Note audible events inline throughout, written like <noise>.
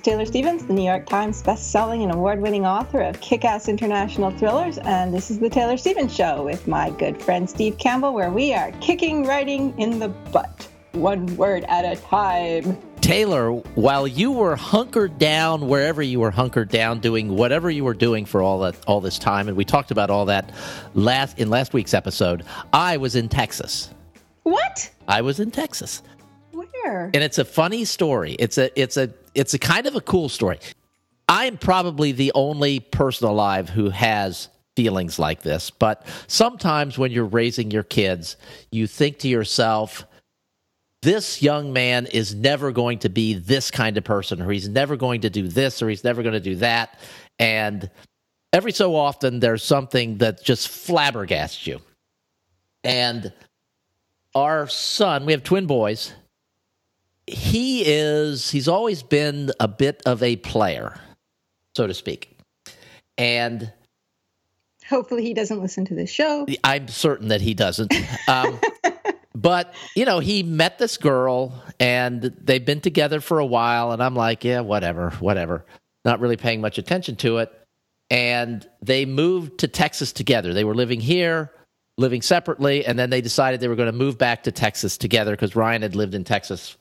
Is Taylor Stevens, the New York Times best-selling and award-winning author of kick-ass international thrillers, and this is the Taylor Stevens Show with my good friend Steve Campbell, where we are kicking writing in the butt, one word at a time. Taylor, while you were hunkered down wherever you were hunkered down, doing whatever you were doing for all that all this time, and we talked about all that last in last week's episode, I was in Texas. What? I was in Texas. Where? and it's a funny story. It's a it's a it's a kind of a cool story. I'm probably the only person alive who has feelings like this, but sometimes when you're raising your kids, you think to yourself, this young man is never going to be this kind of person, or he's never going to do this, or he's never going to do that. And every so often, there's something that just flabbergasts you. And our son, we have twin boys, he is he's always been a bit of a player so to speak. And Hopefully he doesn't listen to this show. i'm certain that he doesn't. Um, <laughs> but you know he met this girl and they've been together for a while and i'm like yeah whatever whatever. Not really paying much attention to it. And they moved to texas together. They were living here living separately and then they decided they were going to move back to texas together because ryan had lived in texas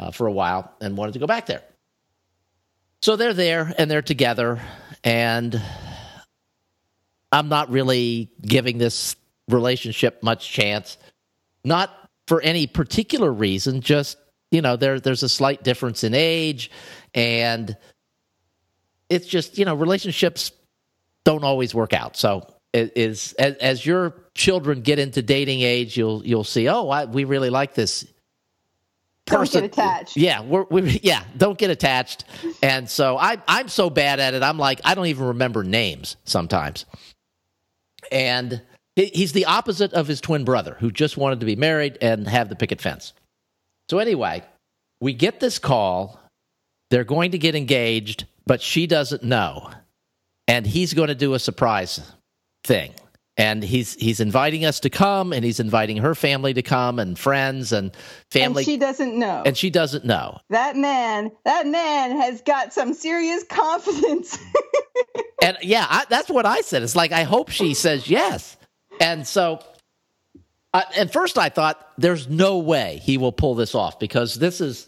uh, for a while and wanted to go back there. So they're there and they're together, and I'm not really giving this relationship much chance. Not for any particular reason, just you know, there there's a slight difference in age, and it's just you know, relationships don't always work out. So it is as, as your children get into dating age, you'll you'll see, oh, I, we really like this Don't get attached. yeah, we're, we <laughs> yeah, don't get attached. And so I I'm so bad at it. I'm like I don't even remember names sometimes. And he's the opposite of his twin brother who just wanted to be married and have the picket fence. So anyway, we get this call. They're going to get engaged, but she doesn't know. And he's going to do a surprise thing and he's he's inviting us to come and he's inviting her family to come and friends and family And she doesn't know. and she doesn't know. that man, that man has got some serious <laughs> confidence. And yeah, I, that's what I said. It's like I hope she says yes. And so, uh, and first I thought there's no way he will pull this off because this is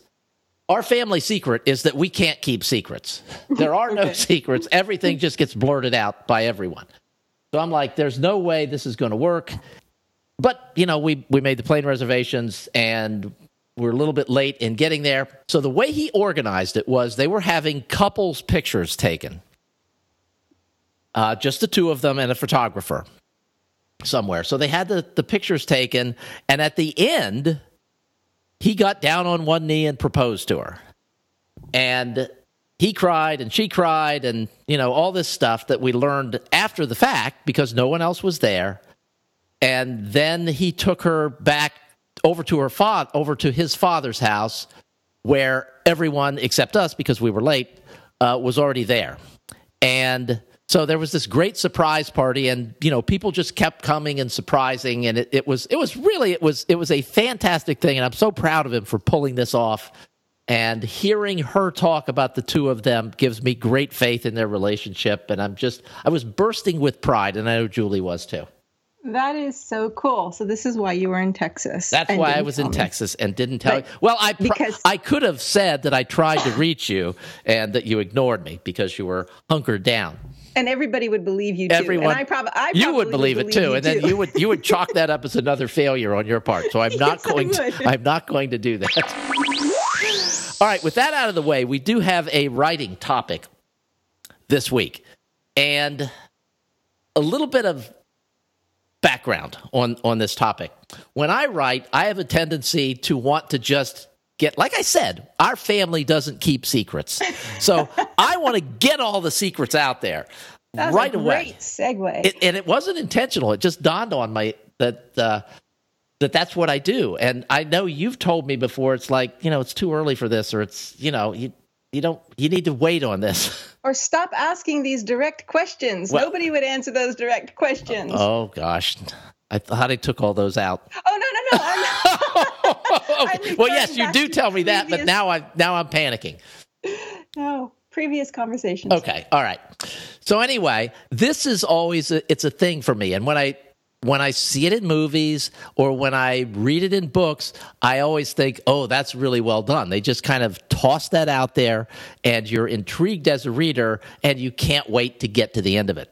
our family secret is that we can't keep secrets. There are no <laughs> Okay. secrets. Everything just gets blurted out by everyone. So I'm like, there's no way this is going to work. But you know, we we made the plane reservations and we're a little bit late in getting there. So the way he organized it was they were having couples pictures taken uh, just the two of them and a photographer somewhere. So they had the, the pictures taken, and at the end, he got down on one knee and proposed to her. And he cried and she cried, and you know, all this stuff that we learned after the fact because no one else was there. And then he took her back over to her father, over to his father's house, where everyone except us, because we were late, uh, was already there. And so there was this great surprise party, and you know, people just kept coming and surprising, and it, it was it was really it was it was a fantastic thing, and I'm so proud of him for pulling this off. And hearing her talk about the two of them gives me great faith in their relationship, and I'm just I was bursting with pride, and I know Julie was too. that is so cool. So this is why you were in Texas. That's why I was in me. Texas and didn't tell But- you. Well, I pro- because- I could have said that I tried to reach you and that you ignored me because you were hunkered down. And everybody would believe you too. Everyone, and I, prob- I you probably would believe it too, and then too. you would you would chalk that up as another failure on your part. So I'm <laughs> not Yes, going to I'm not going to do that. All right, with that out of the way, we do have a writing topic this week, and a little bit of background on on this topic. When I write, I have a tendency to want to just get, like I said, our family doesn't keep secrets. So <laughs> I want to get all the secrets out there That's right a away. great segue. It, and it wasn't intentional. It just dawned on me that uh, that that's what I do. And I know you've told me before. It's like you know, it's too early for this, or it's you know, you you don't you need to wait on this. <laughs> or stop asking these direct questions. Well- Nobody would answer those direct questions. oh gosh, I thought I took all those out. oh no, no, no. I'm, <laughs> Okay. <laughs> Well, yes, you do tell me that, but now I now I'm panicking. no, previous conversations. Okay, all right. So anyway, this is always a, it's a thing for me, and when I when I see it in movies or when I read it in books, I always think, "Oh, that's really well done." They just kind of toss that out there, and you're intrigued as a reader, and you can't wait to get to the end of it.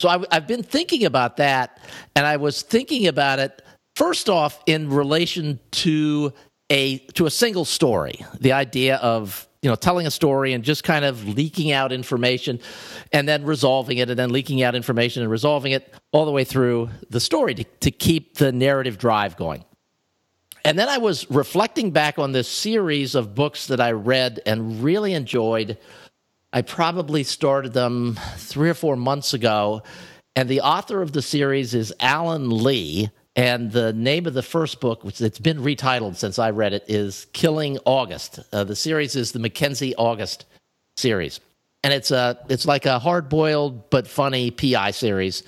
So I, I've been thinking about that, and I was thinking about it first off in relation to a to a single story. The idea of you know telling a story and just kind of leaking out information, and then resolving it, and then leaking out information and resolving it all the way through the story to, to keep the narrative drive going. And then I was reflecting back on this series of books that I read and really enjoyed. I probably started them three or four months ago. And the author of the series is Alan Lee. And the name of the first book, which it's been retitled since I read it, is Killing August. Uh, the series is the Mackenzie August series. And it's a it's like a hard boiled but funny PI series.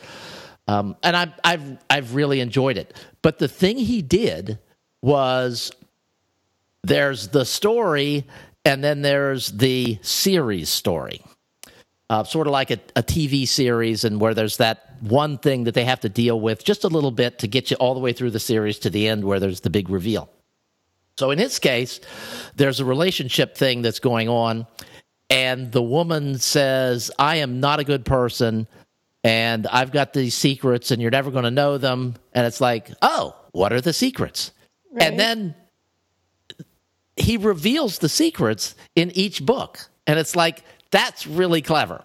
Um, and I've, I've, I've really enjoyed it. But the thing he did was there's the story and then there's the series story. Uh, sort of like a, a TV series, and where there's that one thing that they have to deal with just a little bit to get you all the way through the series to the end where there's the big reveal. So in his case, there's a relationship thing that's going on, and the woman says, I am not a good person, and I've got these secrets, and you're never going to know them. And it's like, oh, what are the secrets? Right. And then he reveals the secrets in each book. And it's like, that's really clever.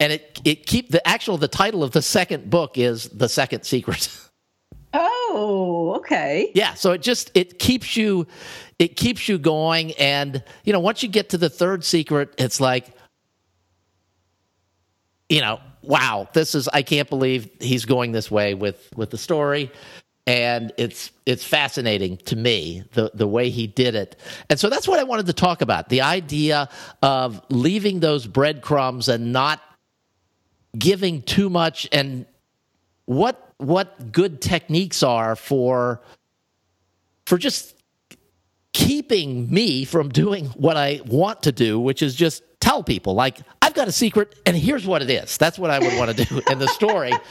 And it, it keep the actual the title of the second book is the second secret. <laughs> Oh, okay. yeah, so it just it keeps you it keeps you going and you know once you get to the third secret it's like you know, wow, this is I can't believe he's going this way with with the story and it's it's fascinating to me the the way he did it. And so that's what I wanted to talk about. The idea of leaving those breadcrumbs and not giving too much and what what good techniques are for for just keeping me from doing what I want to do, which is just tell people like I've got a secret and here's what it is. That's what I would want to do in the story. <laughs>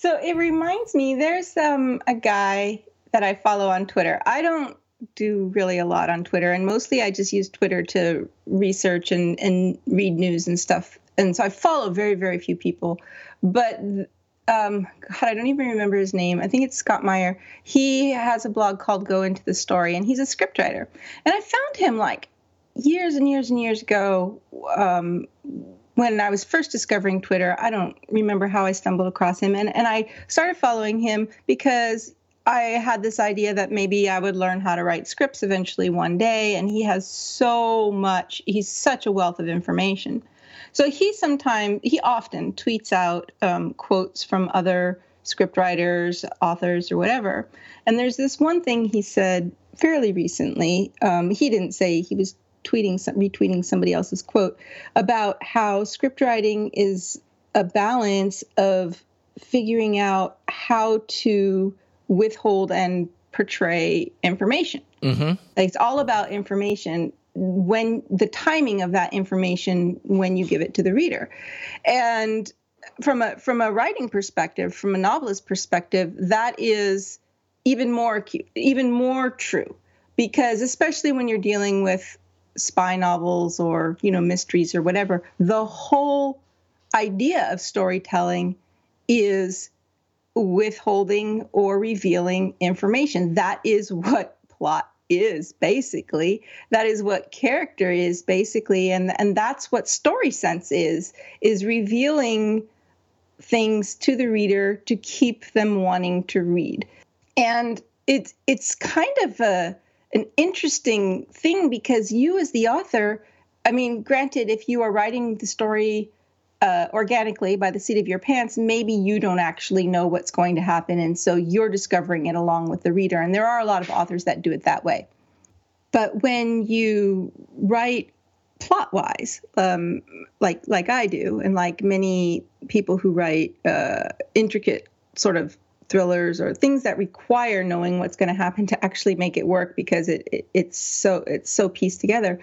So it reminds me there's um a guy that I follow on Twitter. I don't do really a lot on Twitter and mostly I just use Twitter to research and and read news and stuff. And so I follow very very few people. But um god, I don't even remember his name. I think it's Scott Meyer. He has a blog called Go Into the Story and he's a scriptwriter. And I found him like years and years and years ago um when I was first discovering Twitter, I don't remember how I stumbled across him. And, and I started following him because I had this idea that maybe I would learn how to write scripts eventually one day. And he has so much, he's such a wealth of information. So he sometimes, he often tweets out um, quotes from other script writers, authors, or whatever. And there's this one thing he said fairly recently. Um, he didn't say he was tweeting retweeting somebody else's quote about how script writing is a balance of figuring out how to withhold and portray information. hmm Like it's all about information when the timing of that information when you give it to the reader. And from a from a writing perspective, from a novelist perspective, that is even more even more true because especially when you're dealing with spy novels or you know mysteries or whatever, the whole idea of storytelling is withholding or revealing information. That is what plot is basically. That is what character is basically and and that's what story sense is is revealing things to the reader to keep them wanting to read. And it's it's kind of a an interesting thing because you as the author, I mean, granted, if you are writing the story uh, organically by the seat of your pants, maybe you don't actually know what's going to happen. And so you're discovering it along with the reader. And there are a lot of authors that do it that way. But when you write plot wise, um, like like I do, and like many people who write uh, intricate sort of thrillers or things that require knowing what's going to happen to actually make it work because it, it it's so it's so pieced together.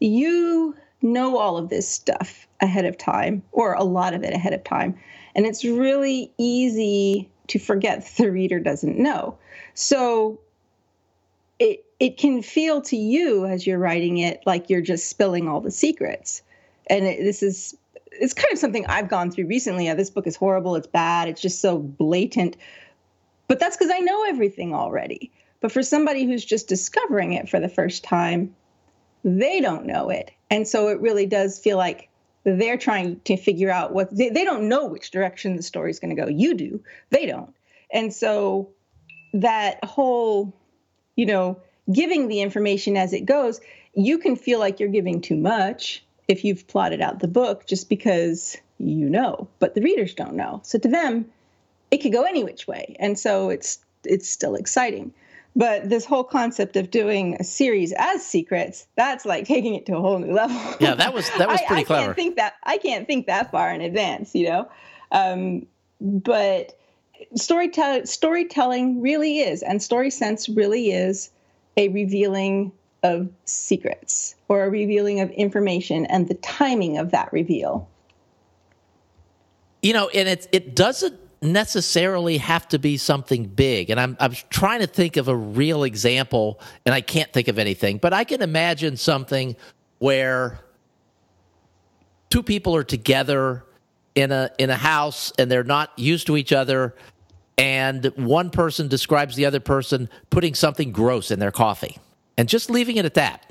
You know all of this stuff ahead of time, or a lot of it ahead of time, and it's really easy to forget the reader doesn't know. So it it can feel to you as you're writing it like you're just spilling all the secrets. And it, this is it's kind of something I've gone through recently. Yeah, this book is horrible. It's bad. It's just so blatant. But that's because I know everything already. But for somebody who's just discovering it for the first time, they don't know it. And so it really does feel like they're trying to figure out what they, they don't know which direction the story's going to go. You do, they don't. And so that whole, you know, giving the information as it goes, you can feel like you're giving too much if you've plotted out the book just because you know, but the readers don't know. So to them, it could go any which way. And so it's it's still exciting. But this whole concept of doing a series as secrets, that's like taking it to a whole new level. Yeah, that was that was <laughs> pretty I, I clever. Can't think that I can't think that far in advance, you know. Um, but storytelling storytelling really is, and story sense really is a revealing of secrets or a revealing of information and the timing of that reveal. You know, and it it doesn't necessarily have to be something big. And I'm I'm trying to think of a real example and I can't think of anything, but I can imagine something where two people are together in a in a house and they're not used to each other and one person describes the other person putting something gross in their coffee and just leaving it at that.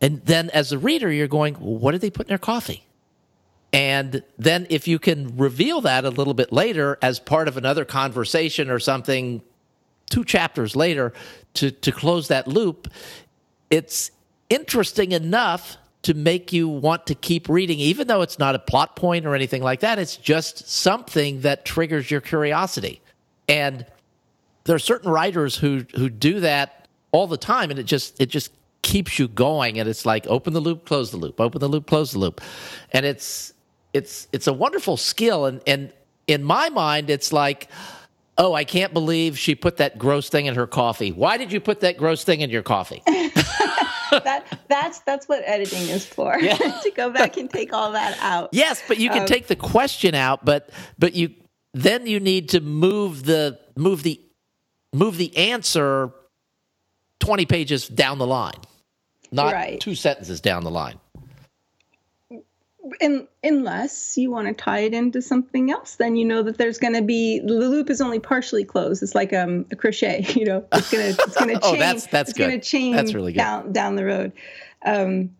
And then as a reader, you're going, well, what did they put in their coffee? And then if you can reveal that a little bit later as part of another conversation or something, two chapters later, to, to close that loop, it's interesting enough to make you want to keep reading, even though it's not a plot point or anything like that. It's just something that triggers your curiosity. And there are certain writers who who do that all the time, and it just it just keeps you going. And it's like open the loop, close the loop, open the loop, close the loop, and it's it's it's a wonderful skill. And and in my mind, it's like. Oh, I can't believe she put that gross thing in her coffee. Why did you put that gross thing in your coffee? <laughs> that that's that's what editing is for. Yeah. <laughs> to go back and take all that out. Yes, but you can um, take the question out, but but you then you need to move the move the move the answer 20 pages down the line not right. two sentences down the line in, unless you want to tie it into something else then you know that there's going to be the loop is only partially closed. It's like um, a crochet <laughs> you know? It's going to it's going to change oh, that's that's it's going to change that's really good. down down the road. Um,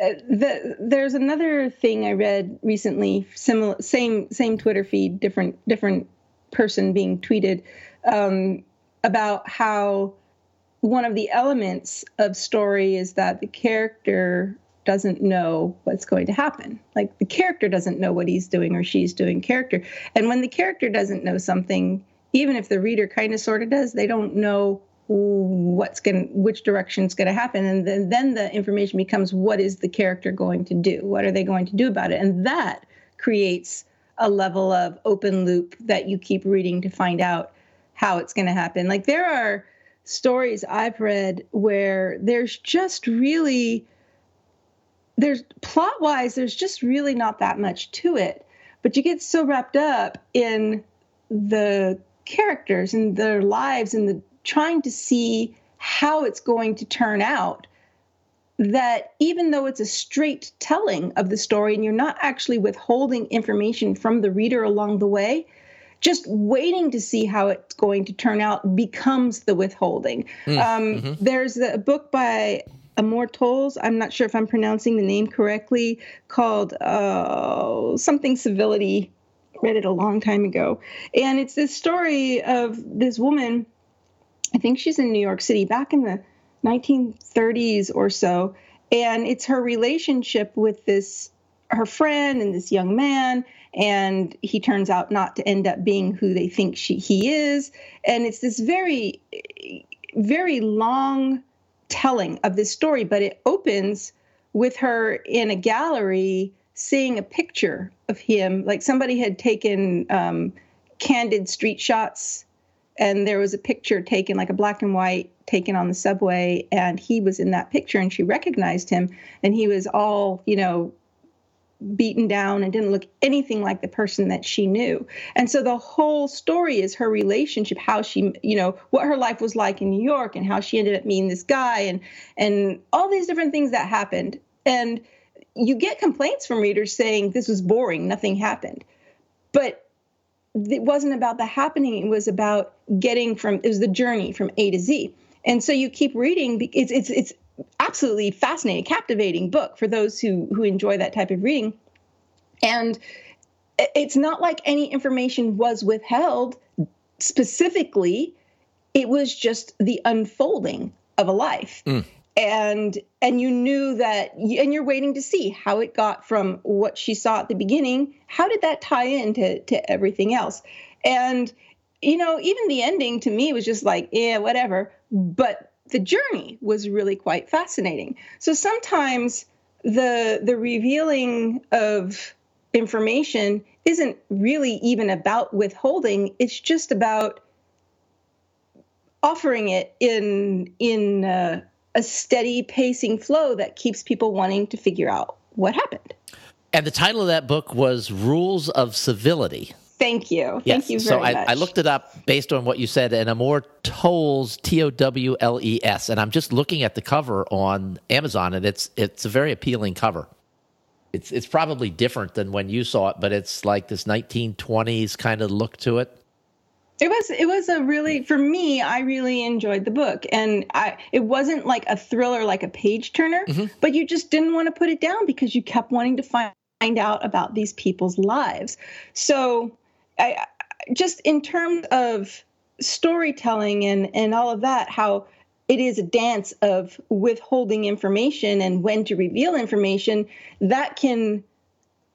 uh, the, there's another thing I read recently, similar, same same Twitter feed, different different person being tweeted um, about how one of the elements of story is that the character doesn't know what's going to happen. Like the character doesn't know what he's doing or she's doing character. And when the character doesn't know something, even if the reader kind of sort of does, they don't know what's going which direction is going to happen and then then the information becomes what is the character going to do what are they going to do about it and that creates a level of open loop that you keep reading to find out how it's going to happen like there are stories i've read where there's just really there's plot wise there's just really not that much to it but you get so wrapped up in the characters and their lives and the trying to see how it's going to turn out that even though it's a straight telling of the story and you're not actually withholding information from the reader along the way, just waiting to see how it's going to turn out becomes the withholding. Mm, um, mm-hmm. There's a book by Amor Towles, I'm not sure if I'm pronouncing the name correctly, called uh, something civility. Read it a long time ago. And it's this story of this woman I think she's in New York City back in the 1930s or so. And it's her relationship with this, her friend and this young man. And he turns out not to end up being who they think she, he is. And it's this very, very long telling of this story, but it opens with her in a gallery seeing a picture of him. Like somebody had taken um, candid street shots and there was a picture taken like a black and white taken on the subway and he was in that picture and she recognized him and he was all you know beaten down and didn't look anything like the person that she knew. And so the whole story is her relationship how she you know what her life was like in new york and how she ended up meeting this guy and and all these different things that happened. And you get complaints from readers saying this was boring nothing happened. But it wasn't about the happening it was about getting from it was the journey from a to z. And so you keep reading it's it's it's absolutely fascinating captivating book for those who who enjoy that type of reading. And it's not like any information was withheld. Specifically it was just the unfolding of a life. Mm. And and you knew that and you're waiting to see how it got from what she saw at the beginning. How did that tie into to everything else? And you know even the ending to me was just like yeah whatever. But the journey was really quite fascinating so sometimes the the revealing of information isn't really even about withholding it's just about offering it in in a steady pacing flow that keeps people wanting to figure out what happened. And the title of that book was Rules of Civility. Thank you. Yes. Thank you very so I, much. I looked it up based on what you said, and Amor Towles, T O W L E S. And I'm just looking at the cover on Amazon, and it's it's a very appealing cover. It's it's probably different than when you saw it, but it's like this 1920s kind of look to it. It was it was a really for me I really enjoyed the book and I it wasn't like a thriller like a page turner mm-hmm. but you just didn't want to put it down because you kept wanting to find out about these people's lives. So I just in terms of storytelling and and all of that how it is a dance of withholding information and when to reveal information that can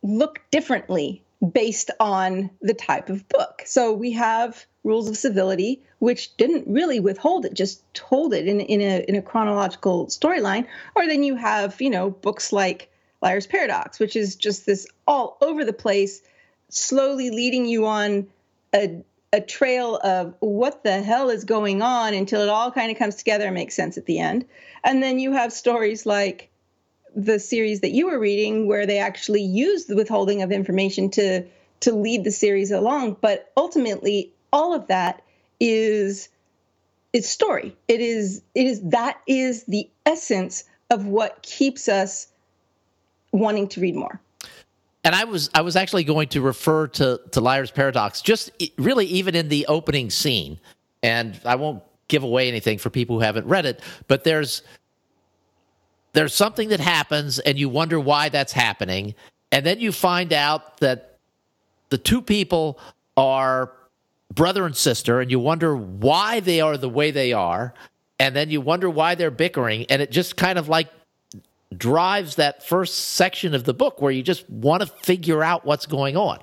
look differently based on the type of book. So we have rules of civility, which didn't really withhold it, just told it in, in a in a chronological storyline. Or then you have, you know, books like Liar's Paradox, which is just this all over the place, slowly leading you on a a trail of what the hell is going on until it all kind of comes together and makes sense at the end. And then you have stories like the series that you were reading where they actually use the withholding of information to to lead the series along but ultimately all of that is is story it is it is that is the essence of what keeps us wanting to read more and I was I was actually going to refer to to Liar's Paradox, just really even in the opening scene, and I won't give away anything for people who haven't read it, but there's there's something that happens and you wonder why that's happening. And then you find out that the two people are brother and sister and you wonder why they are the way they are. And then you wonder why they're bickering. And it just kind of like drives that first section of the book where you just want to figure out what's going on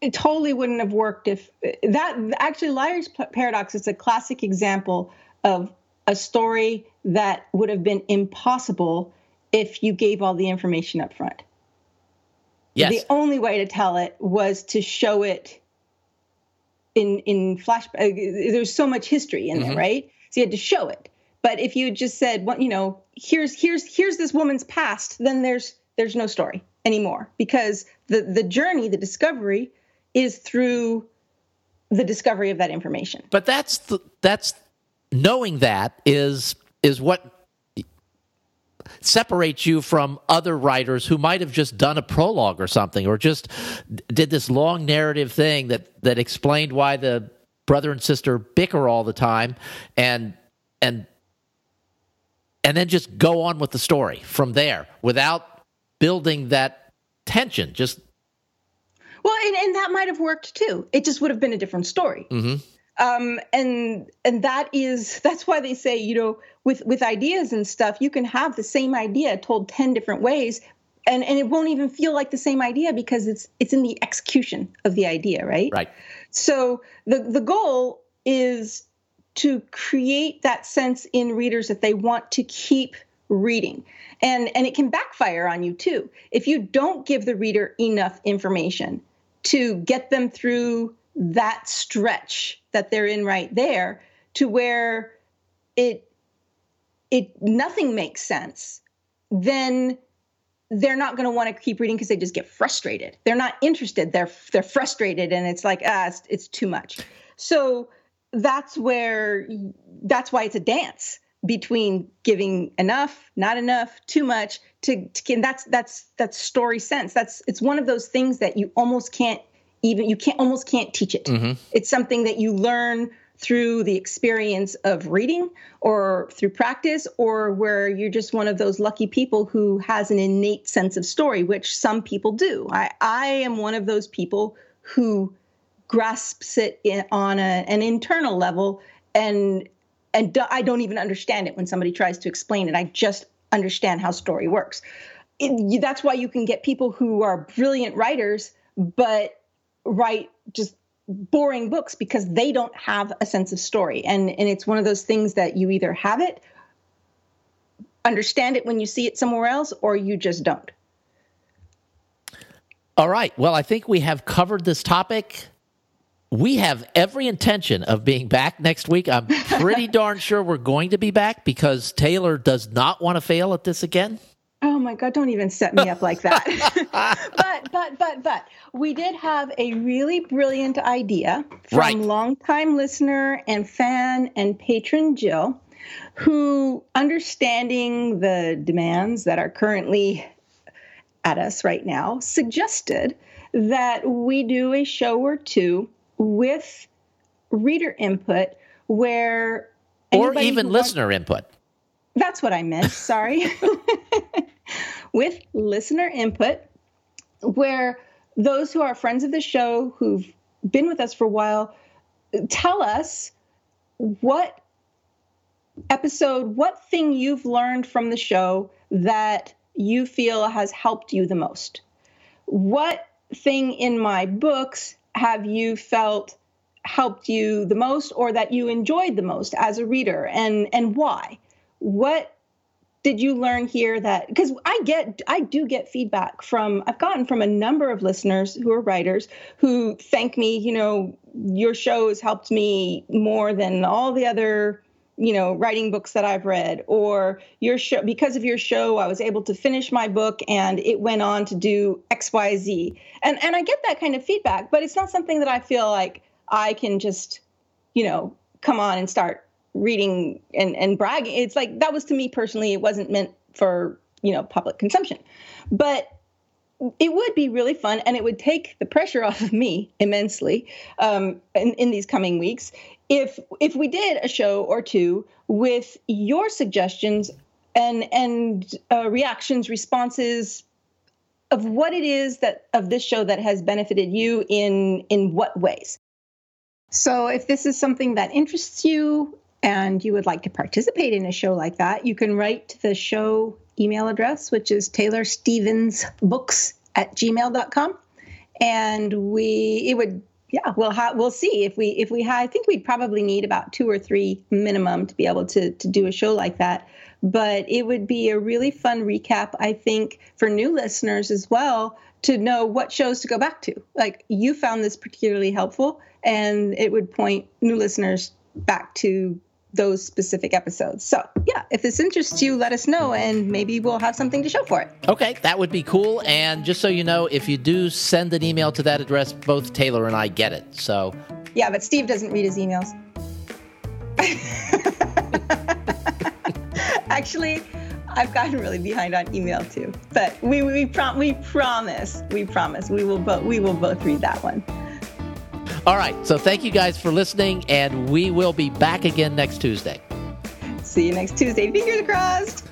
it totally wouldn't have worked if that actually liar's paradox is a classic example of a story that would have been impossible if you gave all the information up front. Yes. The only way to tell it was to show it in in flash. Uh, there's so much history in mm-hmm. there, right? So you had to show it. But if you just said, well, you know, here's here's here's this woman's past, then there's there's no story anymore because the the journey, the discovery, is through the discovery of that information. But that's the, that's knowing that is is what separates you from other writers who might have just done a prologue or something or just did this long narrative thing that that explained why the brother and sister bicker all the time and and and then just go on with the story from there without building that tension just well and, and that might have worked too. It just would have been a different story. Mm-hmm. Um, and and that is <laughs> that's why they say you know with with ideas and stuff you can have the same idea told 10 different ways and and it won't even feel like the same idea because it's it's in the execution of the idea right? Right. So the the goal is to create that sense in readers that they want to keep reading. And and it can backfire on you too if you don't give the reader enough information to get them through that stretch that they're in right there to where it it nothing makes sense then they're not going to want to keep reading because they just get frustrated. They're not interested. They're they're frustrated and it's like ah it's, it's too much. So that's where that's why it's a dance between giving enough not enough too much to, to and that's that's that's story sense. That's it's one of those things that you almost can't even you can't almost can't teach it. Mhm. it's something that you learn through the experience of reading or through practice or where you're just one of those lucky people who has an innate sense of story which some people do. I i am one of those people who grasps it in, on a, an internal level and and i don't even understand it when somebody tries to explain it i just understand how story works it, that's why you can get people who are brilliant writers but write just boring books because they don't have a sense of story and and it's one of those things that you either have it understand it when you see it somewhere else or you just don't All right. Well, I think we have covered this topic. We have every intention of being back next week. I'm pretty <laughs> darn sure we're going to be back because Taylor does not want to fail at this again. Oh my God, don't even set me up like that. <laughs> <laughs> but, but, but, but, we did have a really brilliant idea from Right. longtime listener and fan and patron Jill, who, understanding the demands that are currently at us right now, suggested that we do a show or two with reader input where. Or even who wants- listener input. that's what I meant. Sorry. <laughs> <laughs> With listener input, where those who are friends of the show who've been with us for a while tell us what episode, what thing you've learned from the show that you feel has helped you the most. What thing in my books have you felt helped you the most or that you enjoyed the most as a reader and and why? what did you learn here that because i get i do get feedback from i've gotten from a number of listeners who are writers who thank me you know your show has helped me more than all the other you know writing books that i've read or your show because of your show i was able to finish my book and it went on to do xyz and and i get that kind of feedback but it's not something that i feel like i can just you know come on and start reading and and bragging. It's like that was to me personally it wasn't meant for you know public consumption. But it would be really fun and it would take the pressure <laughs> off of me immensely um, in, in these coming weeks if if we did a show or two with your suggestions and and uh, reactions responses of what it is that of this show that has benefited you in in what ways so if this is something that interests you and you would like to participate in a show like that, you can write to the show email address, which is taylorstevensbooks at gmail.com. And we, it would, yeah, we'll ha- we'll see if we, if we had, I think we'd probably need about two or three minimum to be able to, to do a show like that. But it would be a really fun recap, I think, for new listeners as well to know what shows to go back to. Like you found this particularly helpful, and it would point new listeners back to those specific episodes. So, yeah, if this interests you, let us know and maybe we'll have something to show for it. Okay, that would be cool. And just so you know, if you do send an email to that address, both Taylor and I get it. So, Yeah, but Steve doesn't read his emails. <laughs> Actually, I've gotten really behind on email too. But we we, prom- we promise, we promise we will both we will both read that one. All right. So, thank you guys for listening, and we will be back again next Tuesday. See you next Tuesday. Fingers crossed.